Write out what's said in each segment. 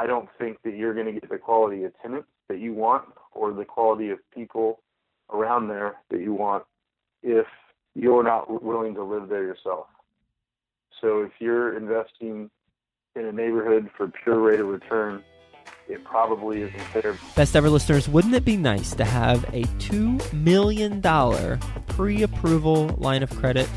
I don't think that you're going to get the quality of tenants that you want or the quality of people around there that you want if you're not willing to live there yourself. So if you're investing in a neighborhood for pure rate of return, it probably isn't there. Best ever listeners, wouldn't it be nice to have a $2 million pre approval line of credit?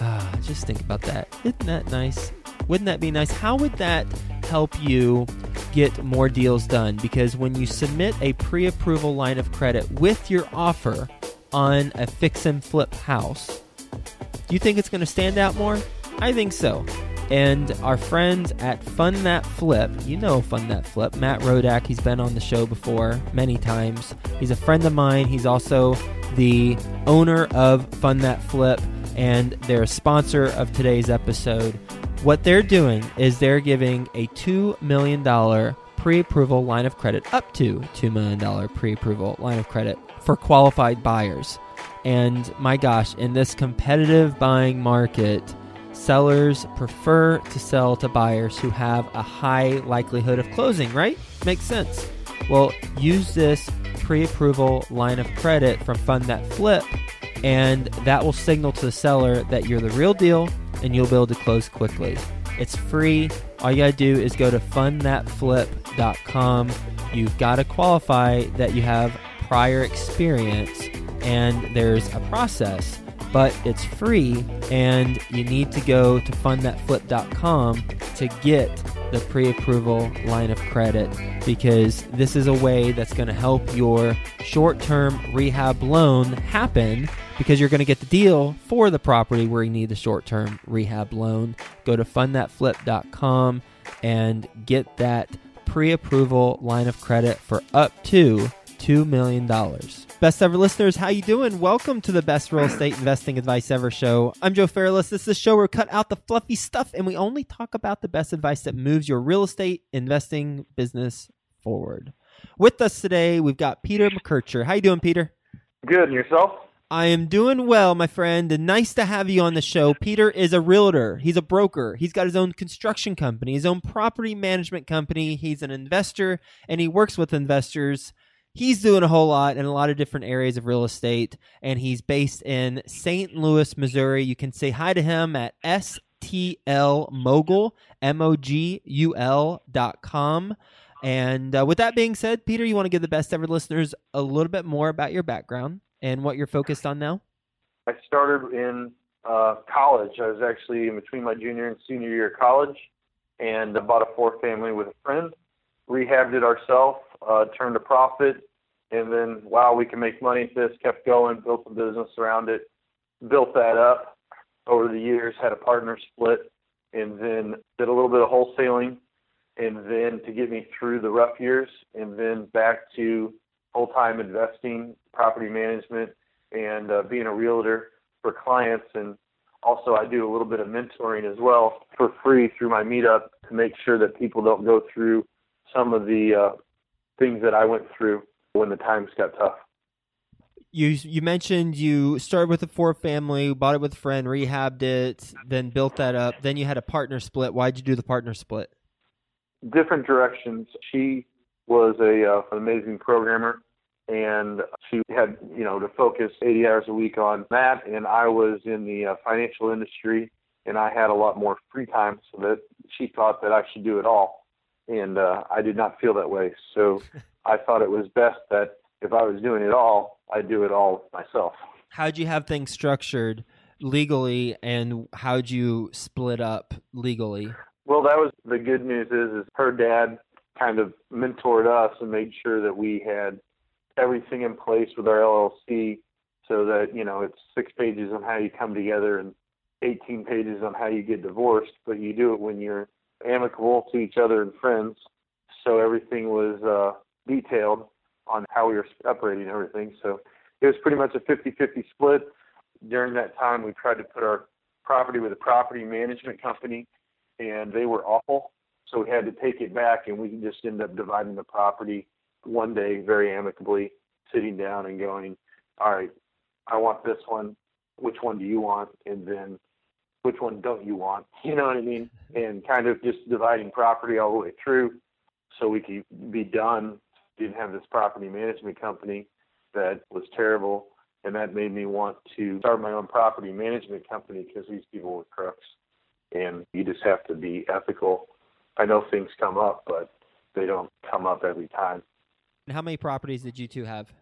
Ah, just think about that. Isn't that nice? Wouldn't that be nice? How would that help you get more deals done? Because when you submit a pre approval line of credit with your offer on a fix and flip house, do you think it's going to stand out more? I think so. And our friends at Fund That Flip, you know Fund That Flip, Matt Rodak, he's been on the show before many times. He's a friend of mine. He's also the owner of Fund That Flip, and they're a sponsor of today's episode. What they're doing is they're giving a $2 million pre approval line of credit, up to $2 million pre approval line of credit for qualified buyers. And my gosh, in this competitive buying market, sellers prefer to sell to buyers who have a high likelihood of closing, right? Makes sense. Well, use this pre approval line of credit from Fund That Flip, and that will signal to the seller that you're the real deal and you'll be able to close quickly. It's free. All you gotta do is go to fundthatflip.com. You've got to qualify that you have prior experience, and there's a process, but it's free, and you need to go to fundthatflip.com to get the pre approval line of credit because this is a way that's going to help your short term rehab loan happen because you're going to get the deal for the property where you need the short term rehab loan. Go to fundthatflip.com and get that pre approval line of credit for up to $2 million. Best ever listeners, how you doing? Welcome to the best real estate investing advice ever show. I'm Joe Fairless. This is a show where we cut out the fluffy stuff and we only talk about the best advice that moves your real estate investing business forward. With us today, we've got Peter McKercher. How you doing, Peter? Good, and yourself? I am doing well, my friend, and nice to have you on the show. Peter is a realtor. He's a broker. He's got his own construction company, his own property management company. He's an investor, and he works with investors. He's doing a whole lot in a lot of different areas of real estate, and he's based in St. Louis, Missouri. You can say hi to him at STL Mogul, M O G U L dot com. And uh, with that being said, Peter, you want to give the best ever listeners a little bit more about your background and what you're focused on now? I started in uh, college. I was actually in between my junior and senior year of college, and bought a four family with a friend, rehabbed it ourselves, uh, turned a profit, and then wow, we can make money at this. Kept going, built a business around it, built that up over the years. Had a partner split, and then did a little bit of wholesaling, and then to get me through the rough years, and then back to full-time investing, property management, and uh, being a realtor for clients. And also, I do a little bit of mentoring as well for free through my meetup to make sure that people don't go through some of the uh, things that I went through when the times got tough. You you mentioned you started with a four family, bought it with a friend, rehabbed it, then built that up. Then you had a partner split. Why'd you do the partner split? Different directions. She was a uh, an amazing programmer, and she had you know to focus 80 hours a week on that. And I was in the uh, financial industry, and I had a lot more free time, so that she thought that I should do it all, and uh, I did not feel that way. So I thought it was best that if I was doing it all, I'd do it all myself. How'd you have things structured legally, and how'd you split up legally? Well, that was the good news. Is is her dad kind of mentored us and made sure that we had everything in place with our LLC so that, you know, it's six pages on how you come together and 18 pages on how you get divorced, but you do it when you're amicable to each other and friends. So everything was uh, detailed on how we were separating everything. So it was pretty much a 50 50 split. During that time, we tried to put our property with a property management company, and they were awful. So we had to take it back, and we just ended up dividing the property one day very amicably, sitting down and going, "All right, I want this one. Which one do you want?" And then, which one don't you want? You know what I mean? And kind of just dividing property all the way through. so we could be done. Didn't have this property management company that was terrible, and that made me want to start my own property management company because these people were crooks, and you just have to be ethical. I know things come up, but they don't come up every time. And how many properties did you two have?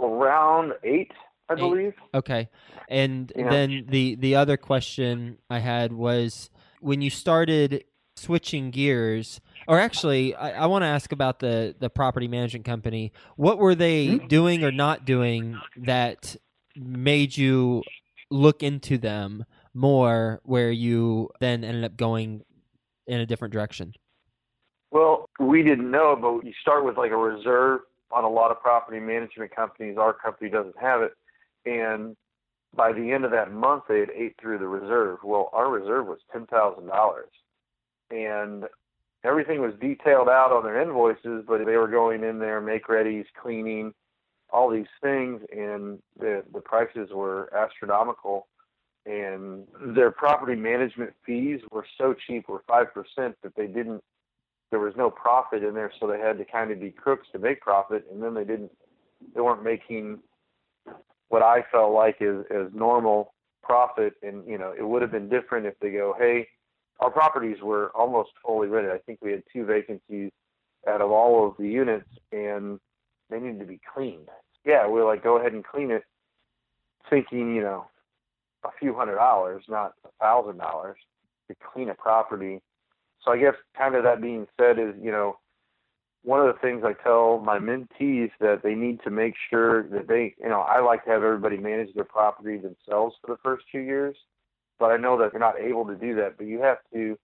Around eight, I Eight. believe. Okay. And Yeah. then the the other question I had was when you started switching gears, or actually, I, I want to ask about the the property management company. What were they Mhm. doing or not doing that made you look into them more, where you then ended up going in a different direction? Well, we didn't know, but you start with like a reserve on a lot of property management companies. Our company doesn't have it. And by the end of that month, they had ate through the reserve. Well, our reserve was $10,000. And everything was detailed out on their invoices, but they were going in there, make readies, cleaning, all these things, and the, the prices were astronomical. And their property management fees were so cheap, were 5%, that they didn't there was no profit in there, so they had to kind of be crooks to make profit, and then they didn't, they weren't making what I felt like is as normal profit, and you know it would have been different if they go, hey, our properties were almost fully rented. I think we had two vacancies out of all of the units, and they needed to be cleaned. Yeah, we are like, go ahead and clean it, thinking you know a few hundred dollars, not a thousand dollars, to clean a property so I guess kind of that being said is, you know, one of the things I tell my mentees that they need to make sure that they, you know, I like to have everybody manage their property themselves for the first two years, but I know that they're not able to do that. But you have to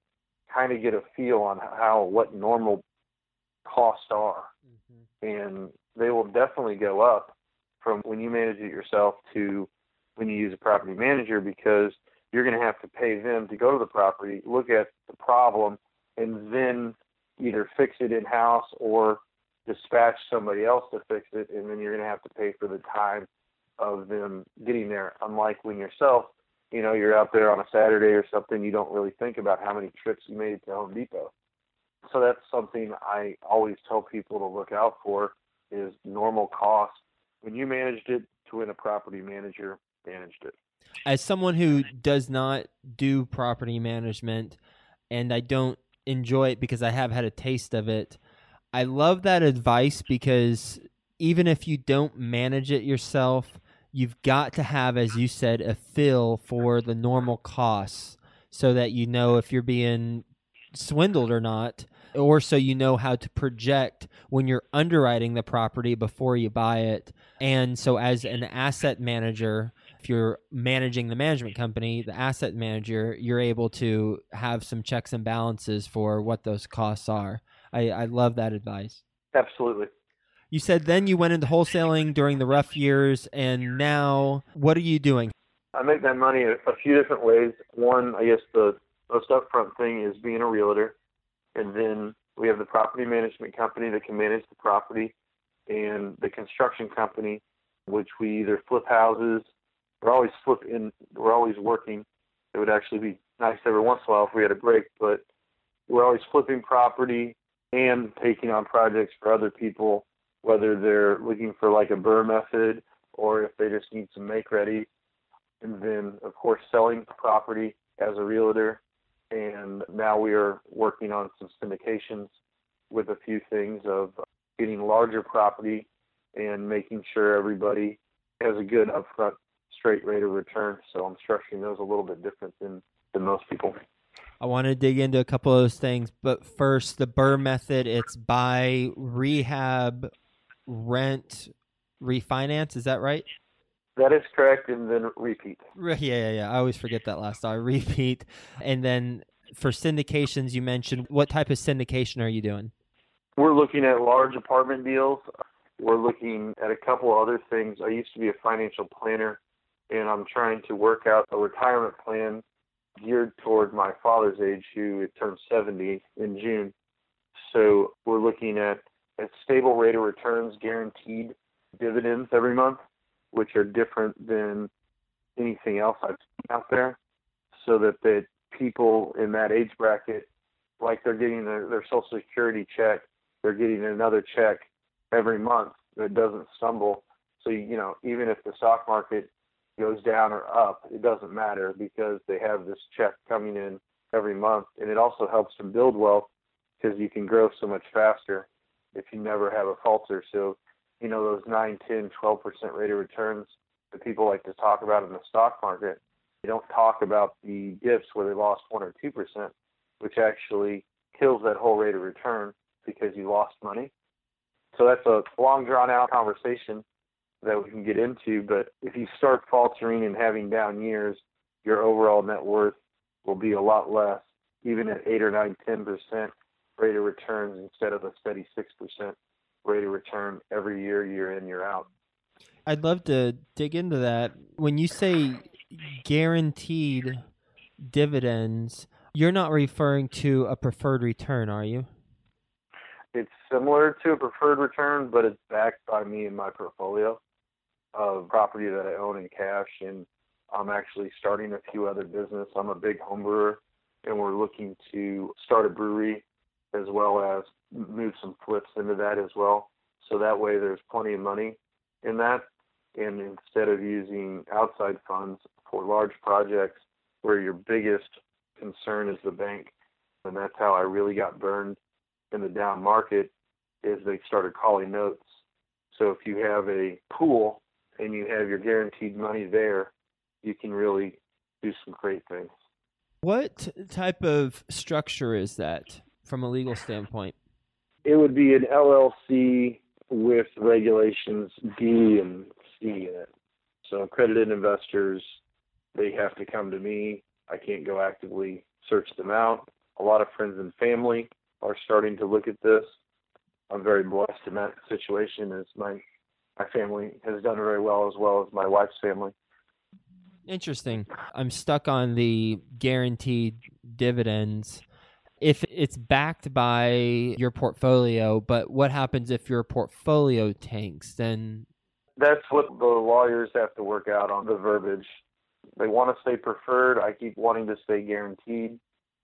kind of get a feel on how what normal costs are, mm-hmm. and they will definitely go up from when you manage it yourself to when you use a property manager because you're going to have to pay them to go to the property, look at the problem, and then either fix it in house or dispatch somebody else to fix it, and then you're going to have to pay for the time of them getting there. Unlike when yourself, you know, you're out there on a Saturday or something, you don't really think about how many trips you made to Home Depot. So that's something I always tell people to look out for is normal cost. When you managed it to when a property manager managed it. as someone who does not do property management and I don't enjoy it because I have had a taste of it, I love that advice because even if you don't manage it yourself, you've got to have, as you said, a feel for the normal costs so that you know if you're being swindled or not, or so you know how to project when you're underwriting the property before you buy it. And so, as an asset manager, if you're managing the management company, the asset manager, you're able to have some checks and balances for what those costs are. I, I love that advice. Absolutely. You said then you went into wholesaling during the rough years, and now what are you doing? I make that money a, a few different ways. One, I guess the most upfront thing is being a realtor, and then we have the property management company that can manage the property, and the construction company, which we either flip houses. We're always flipping. We're always working. It would actually be nice every once in a while if we had a break, but we're always flipping property and taking on projects for other people, whether they're looking for like a BRRRR method or if they just need some make ready. And then of course selling the property as a realtor. And now we are working on some syndications with a few things of getting larger property and making sure everybody has a good upfront straight rate of return. So i'm structuring those a little bit different than than most people. I want to dig into a couple of those things, but first, the BRRRR method. It's buy, rehab, rent, refinance. Is that right? that is correct and then repeat Re- Yeah, yeah, yeah. I always forget that last. I repeat, and then for syndications, you mentioned what type of syndication are you doing? We're looking at large apartment deals. We're looking at a couple other things. I used to be a financial planner, and I'm trying to work out a retirement plan geared toward my father's age, who turned 70 in June. So we're looking at a stable rate of returns, guaranteed dividends every month, which are different than anything else I've seen out there, so that the people in that age bracket, like they're getting their, their Social Security check, they're getting another check every month that doesn't stumble. So you know, even if the stock market goes down or up, it doesn't matter because they have this check coming in every month, and it also helps them build wealth because you can grow so much faster if you never have a falter. So, you know, those 9, 10, 12% rate of returns that people like to talk about in the stock market, they don't talk about the dips where they lost 1 or 2%, which actually kills that whole rate of return because you lost money. So that's a long drawn out conversation that we can get into. But if you start faltering and having down years, your overall net worth will be a lot less, even at 8 or 9, 10% rate of returns instead of a steady 6% rate of return every year, year in, year out. I'd love to dig into that. When you say guaranteed dividends, you're not referring to a preferred return, are you? It's similar to a preferred return, but it's backed by me and my portfolio of property that I own in cash. And I'm actually starting a few other business. I'm a big home brewer, and we're looking to start a brewery as well as move some flips into that as well. So that way there's plenty of money in that. And instead of using outside funds for large projects where your biggest concern is the bank, and that's how I really got burned in the down market, is they started calling notes. So if you have a pool and you have your guaranteed money there, you can really do some great things. What type of structure is that? From a legal standpoint? It would be an LLC with regulations D and C in it. So accredited investors, they have to come to me. I can't go actively search them out. A lot of friends and family are starting to look at this. I'm very blessed in that situation as my my family has done very well as well as my wife's family. Interesting. I'm stuck on the guaranteed dividends if it's backed by your portfolio, but what happens if your portfolio tanks? Then that's what the lawyers have to work out on the verbiage. They want to stay preferred. I keep wanting to stay guaranteed.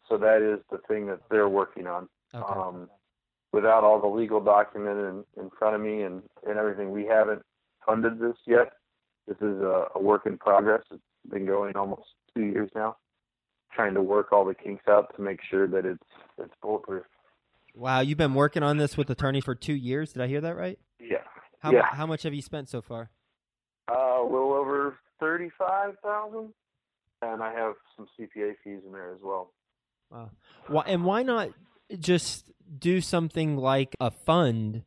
So that is the thing that they're working on. Okay. Um, without all the legal document in, in front of me and, and everything, we haven't funded this yet. This is a, a work in progress. It's been going almost two years now trying to work all the kinks out to make sure that it's it's bulletproof. Wow, you've been working on this with attorney for two years. Did I hear that right? Yeah. How yeah. how much have you spent so far? Uh, a little over thirty five thousand, and I have some CPA fees in there as well. Wow. Why and why not just do something like a fund?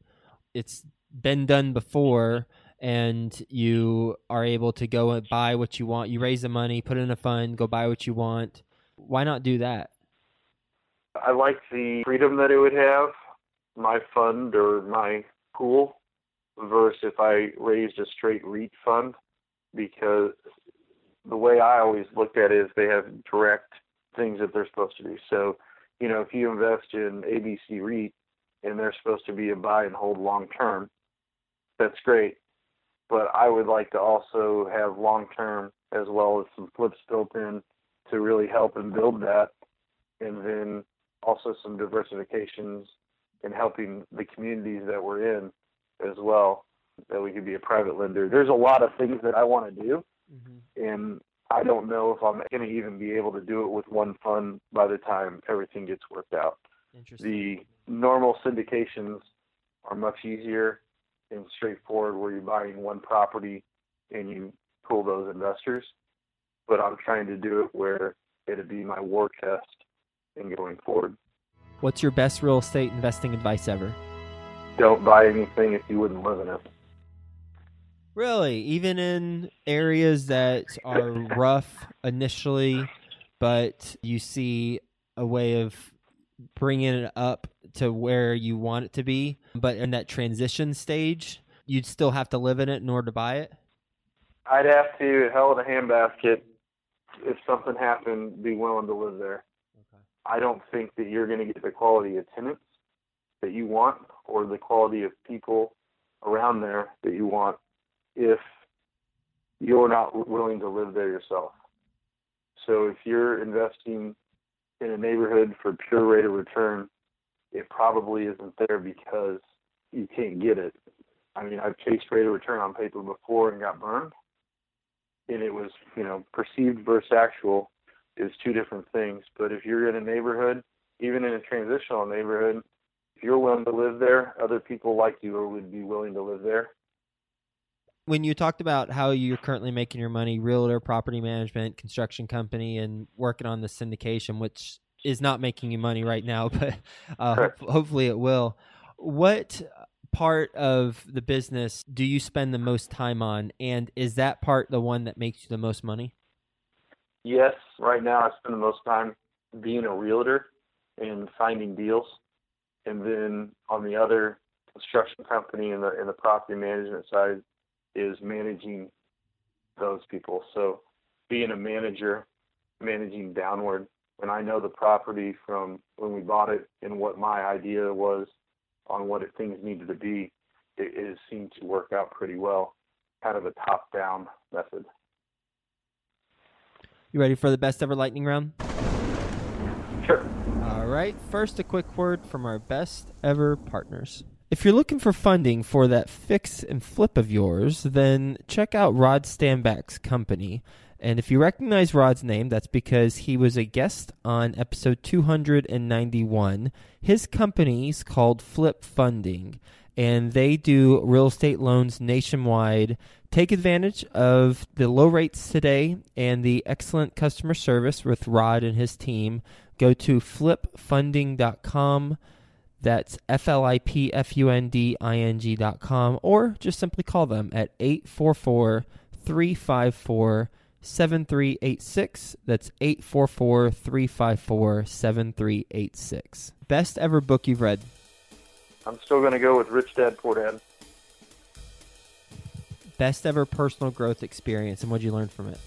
It's been done before and you are able to go and buy what you want. You raise the money, put it in a fund, go buy what you want, why not do that? I like the freedom that it would have, my fund or my pool, versus if I raised a straight REIT fund, because the way I always looked at it is they have direct things that they're supposed to do. So, you know, if you invest in ABC REIT and they're supposed to be a buy and hold long term, that's great. But I would like to also have long term as well as some flips built in to really help and build that, and then also some diversifications in helping the communities that we're in as well. That we could be a private lender. There's a lot of things that I want to do, mm-hmm. and I don't know if I'm going to even be able to do it with one fund by the time everything gets worked out. The normal syndications are much easier and straightforward where you're buying one property and you pull those investors but I'm trying to do it where it'd be my war chest in going forward. What's your best real estate investing advice ever? Don't buy anything if you wouldn't live in it. Really? Even in areas that are rough initially, but you see a way of bringing it up to where you want it to be, but in that transition stage, you'd still have to live in it in order to buy it? I'd have to, hell in a handbasket, if something happened, be willing to live there. Okay. I don't think that you're going to get the quality of tenants that you want or the quality of people around there that you want if you're not willing to live there yourself. So if you're investing in a neighborhood for pure rate of return, it probably isn't there because you can't get it. I mean, I've chased rate of return on paper before and got burned, and it was you know perceived versus actual is two different things. But if you're in a neighborhood, even in a transitional neighborhood, if you're willing to live there, other people like you or would be willing to live there. When you talked about how you're currently making your money, realtor, property management, construction company, and working on the syndication, which is not making you money right now, but uh, hopefully it will. What part of the business do you spend the most time on, and is that part the one that makes you the most money? Yes, right now I spend the most time being a realtor and finding deals, and then on the other construction company and the and the property management side is managing those people. So being a manager, managing downward, and I know the property from when we bought it and what my idea was on what it, things needed to be, it, it seemed to work out pretty well. Kind of a top-down method. You ready for the best ever lightning round? Sure. All right. First, a quick word from our best ever partners. If you're looking for funding for that fix and flip of yours, then check out Rod Stanback's company. And if you recognize Rod's name, that's because he was a guest on episode 291. His company's called Flip Funding, and they do real estate loans nationwide. Take advantage of the low rates today and the excellent customer service with Rod and his team. Go to flipfunding.com. That's F L I P F U N D I N G.com, or just simply call them at 844 354 7386. That's 844 354 7386. Best ever book you've read? I'm still going to go with Rich Dad Poor Dad. Best ever personal growth experience, and what'd you learn from it?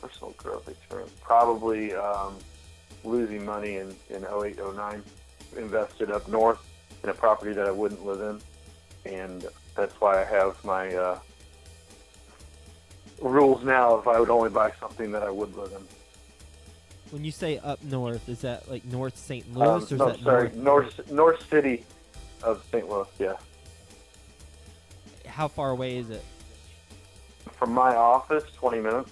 Personal growth experience. Probably um, losing money in, in 08, 09. Invested up north in a property that I wouldn't live in. And that's why I have my uh, rules now if I would only buy something that I would live in. When you say up north, is that like North St. Louis, um, or is that sorry, north? north North City of St. Louis? Yeah. How far away is it? From my office, twenty minutes.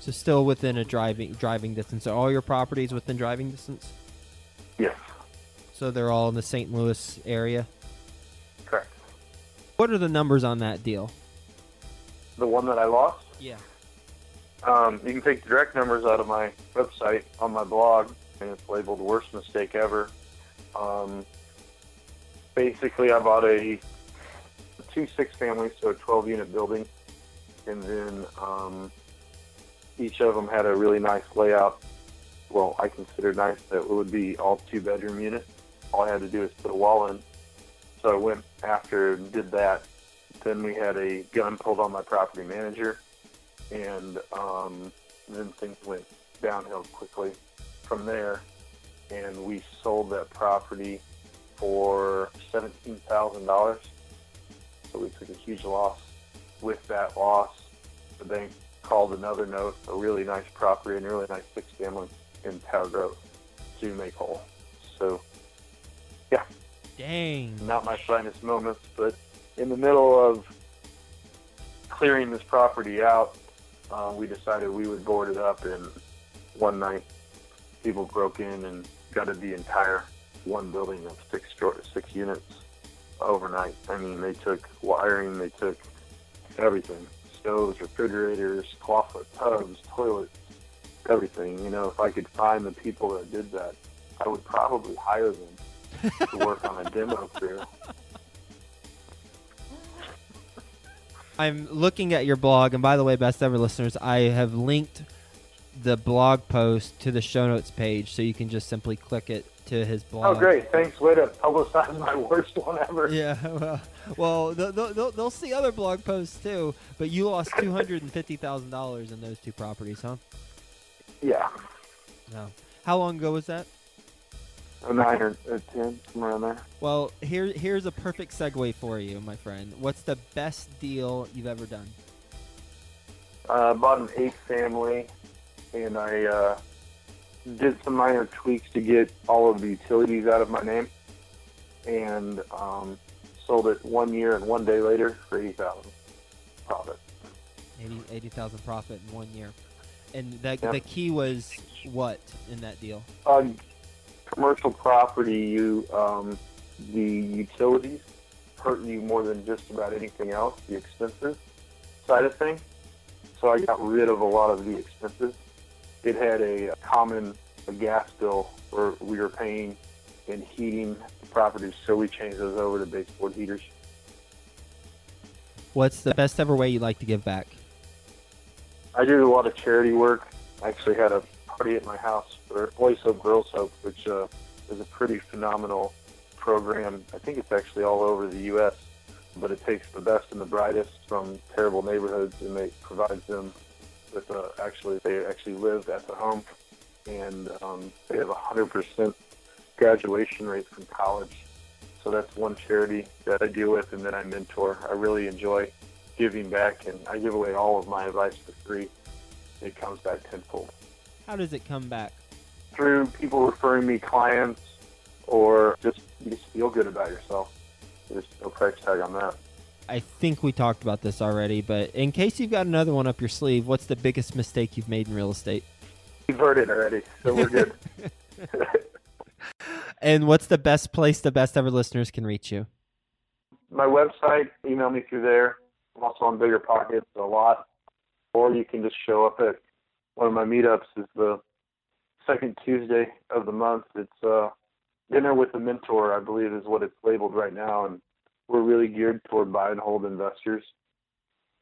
So still within a driving driving distance. Are all your properties within driving distance? Yes. So they're all in the St. Louis area. Correct. What are the numbers on that deal? The one that I lost. Yeah. Um, you can take the direct numbers out of my website on my blog, and it's labeled "Worst Mistake Ever." Um, basically, I bought a two six families, so a 12 unit building, and then um, each of them had a really nice layout. Well, I consider nice that it would be all two bedroom units. All I had to do is put a wall in. So I went after and did that. Then we had a gun pulled on my property manager, and um, then things went downhill quickly from there. And we sold that property for seventeen thousand dollars. So we took a huge loss. With that loss, the bank called another note, a really nice property and a really nice six family in Tower Grove to make whole. So, yeah. Dang. Not my finest moments, but in the middle of clearing this property out, uh, we decided we would board it up. And one night, people broke in and gutted the entire one building of six short, six units overnight. I mean, they took wiring, they took everything stoves, refrigerators, clawfoot tubs, toilets, everything. You know, if I could find the people that did that, I would probably hire them to work on a demo crew. I'm looking at your blog, and by the way, best ever listeners, I have linked the blog post to the show notes page, so you can just simply click it to his oh, blog. Oh, great! Thanks. Way to publicize my worst one ever. Yeah. Well, well they'll, they'll, they'll see other blog posts too, but you lost two hundred and fifty thousand dollars in those two properties, huh? Yeah. No. How long ago was that? A nine or a ten, somewhere around there. Well, here here's a perfect segue for you, my friend. What's the best deal you've ever done? I uh, bought an eight family, and I uh, did some minor tweaks to get all of the utilities out of my name, and um, sold it one year and one day later for eighty thousand profit. 80,000 profit in one year. And the, Yep. the key was what in that deal? On commercial property, you um, the utilities hurt you more than just about anything else. The expenses side of things. So I got rid of a lot of the expenses. It had a common a gas bill where we were paying and heating the properties, so we changed those over to baseboard heaters. What's the best ever way you like to give back? I do a lot of charity work. I actually had a party at my house for Boys Hope Girls Hope, which uh, is a pretty phenomenal program. I think it's actually all over the U.S., but it takes the best and the brightest from terrible neighborhoods and it provides them with uh, actually they actually live at the home and um, they have a hundred percent graduation rate from college. So that's one charity that I deal with and then I mentor. I really enjoy giving back, and I give away all of my advice for free. It comes back tenfold How does it come back? Through people referring me clients, or just you just feel good about yourself. There's no price tag on that. I think we talked about this already, but in case you've got another one up your sleeve, what's the biggest mistake you've made in real estate? You've heard it already, so we're good. And what's the best place the best ever listeners can reach you? my website, email me through there. I'm also on BiggerPockets a lot, or you can just show up at one of my meetups. Is the second Tuesday of the month. It's uh, dinner with a mentor, I believe, is what it's labeled right now, and we're really geared toward buy and hold investors.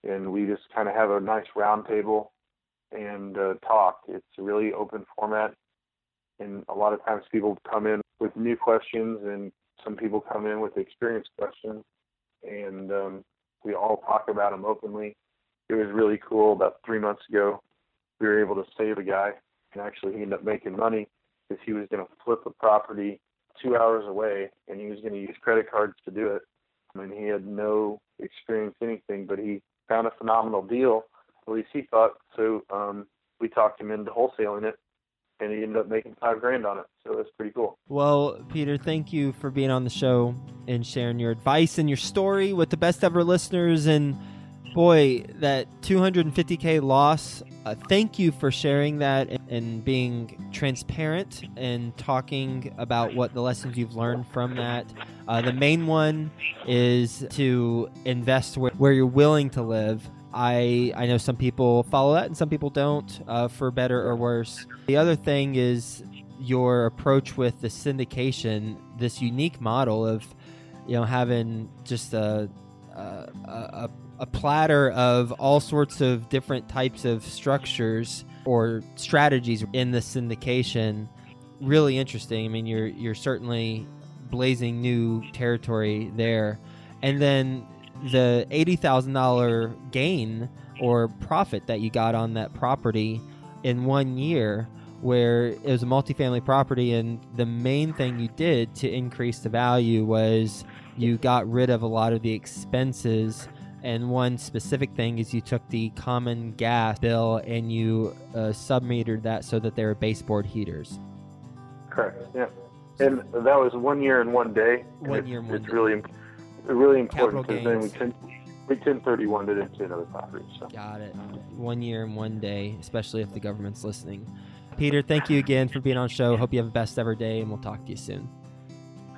And we just kind of have a nice round table and uh, talk. It's a really open format, and a lot of times people come in with new questions, and some people come in with experienced questions, and um, we all talk about them openly. It was really cool. About three months ago, we were able to save a guy, and actually he ended up making money because he was going to flip a property two hours away, and he was going to use credit cards to do it. I mean, he had no experience anything, but he found a phenomenal deal. At least he thought. So um, we talked him into wholesaling it, and he ended up making five grand on it. So that's pretty cool. Well, Peter, thank you for being on the show and sharing your advice and your story with the best ever listeners. And boy, that 250K loss, uh, thank you for sharing that and, and being transparent and talking about what the lessons you've learned from that. Uh, the main one is to invest where, where you're willing to live. I, I know some people follow that and some people don't, uh, for better or worse. The other thing is your approach with the syndication, this unique model of, you know, having just a a, a, a platter of all sorts of different types of structures or strategies in the syndication. Really interesting. I mean, you're you're certainly blazing new territory there, and then the eighty thousand dollar gain or profit that you got on that property in one year where it was a multifamily property and the main thing you did to increase the value was you got rid of a lot of the expenses and one specific thing is you took the common gas bill and you uh, submetered that so that they were baseboard heaters Correct. Yeah. And that was one year and one day. One it's, year one It's day. really, really important because then we ten, we ten thirty one it into another property. So got it one year and one day especially if the government's listening peter thank you again for being on the show hope you have the best ever day and we'll talk to you soon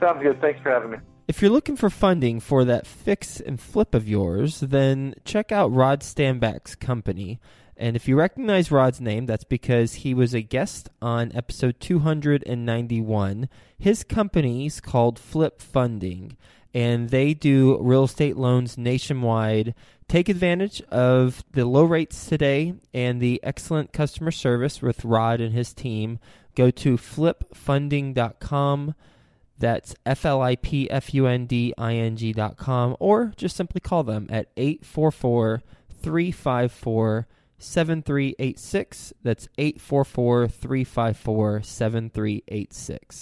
sounds good. Thanks for having me. If you're looking for funding for that fix and flip of yours, then check out Rod Stanback's company. And if you recognize Rod's name, that's because he was a guest on episode 291. His company's called Flip Funding, and they do real estate loans nationwide. Take advantage of the low rates today and the excellent customer service with Rod and his team. Go to flipfunding.com. That's F L I P F U N D I N G dot com, or just simply call them at 844 354 7386. That's 844 354 7386.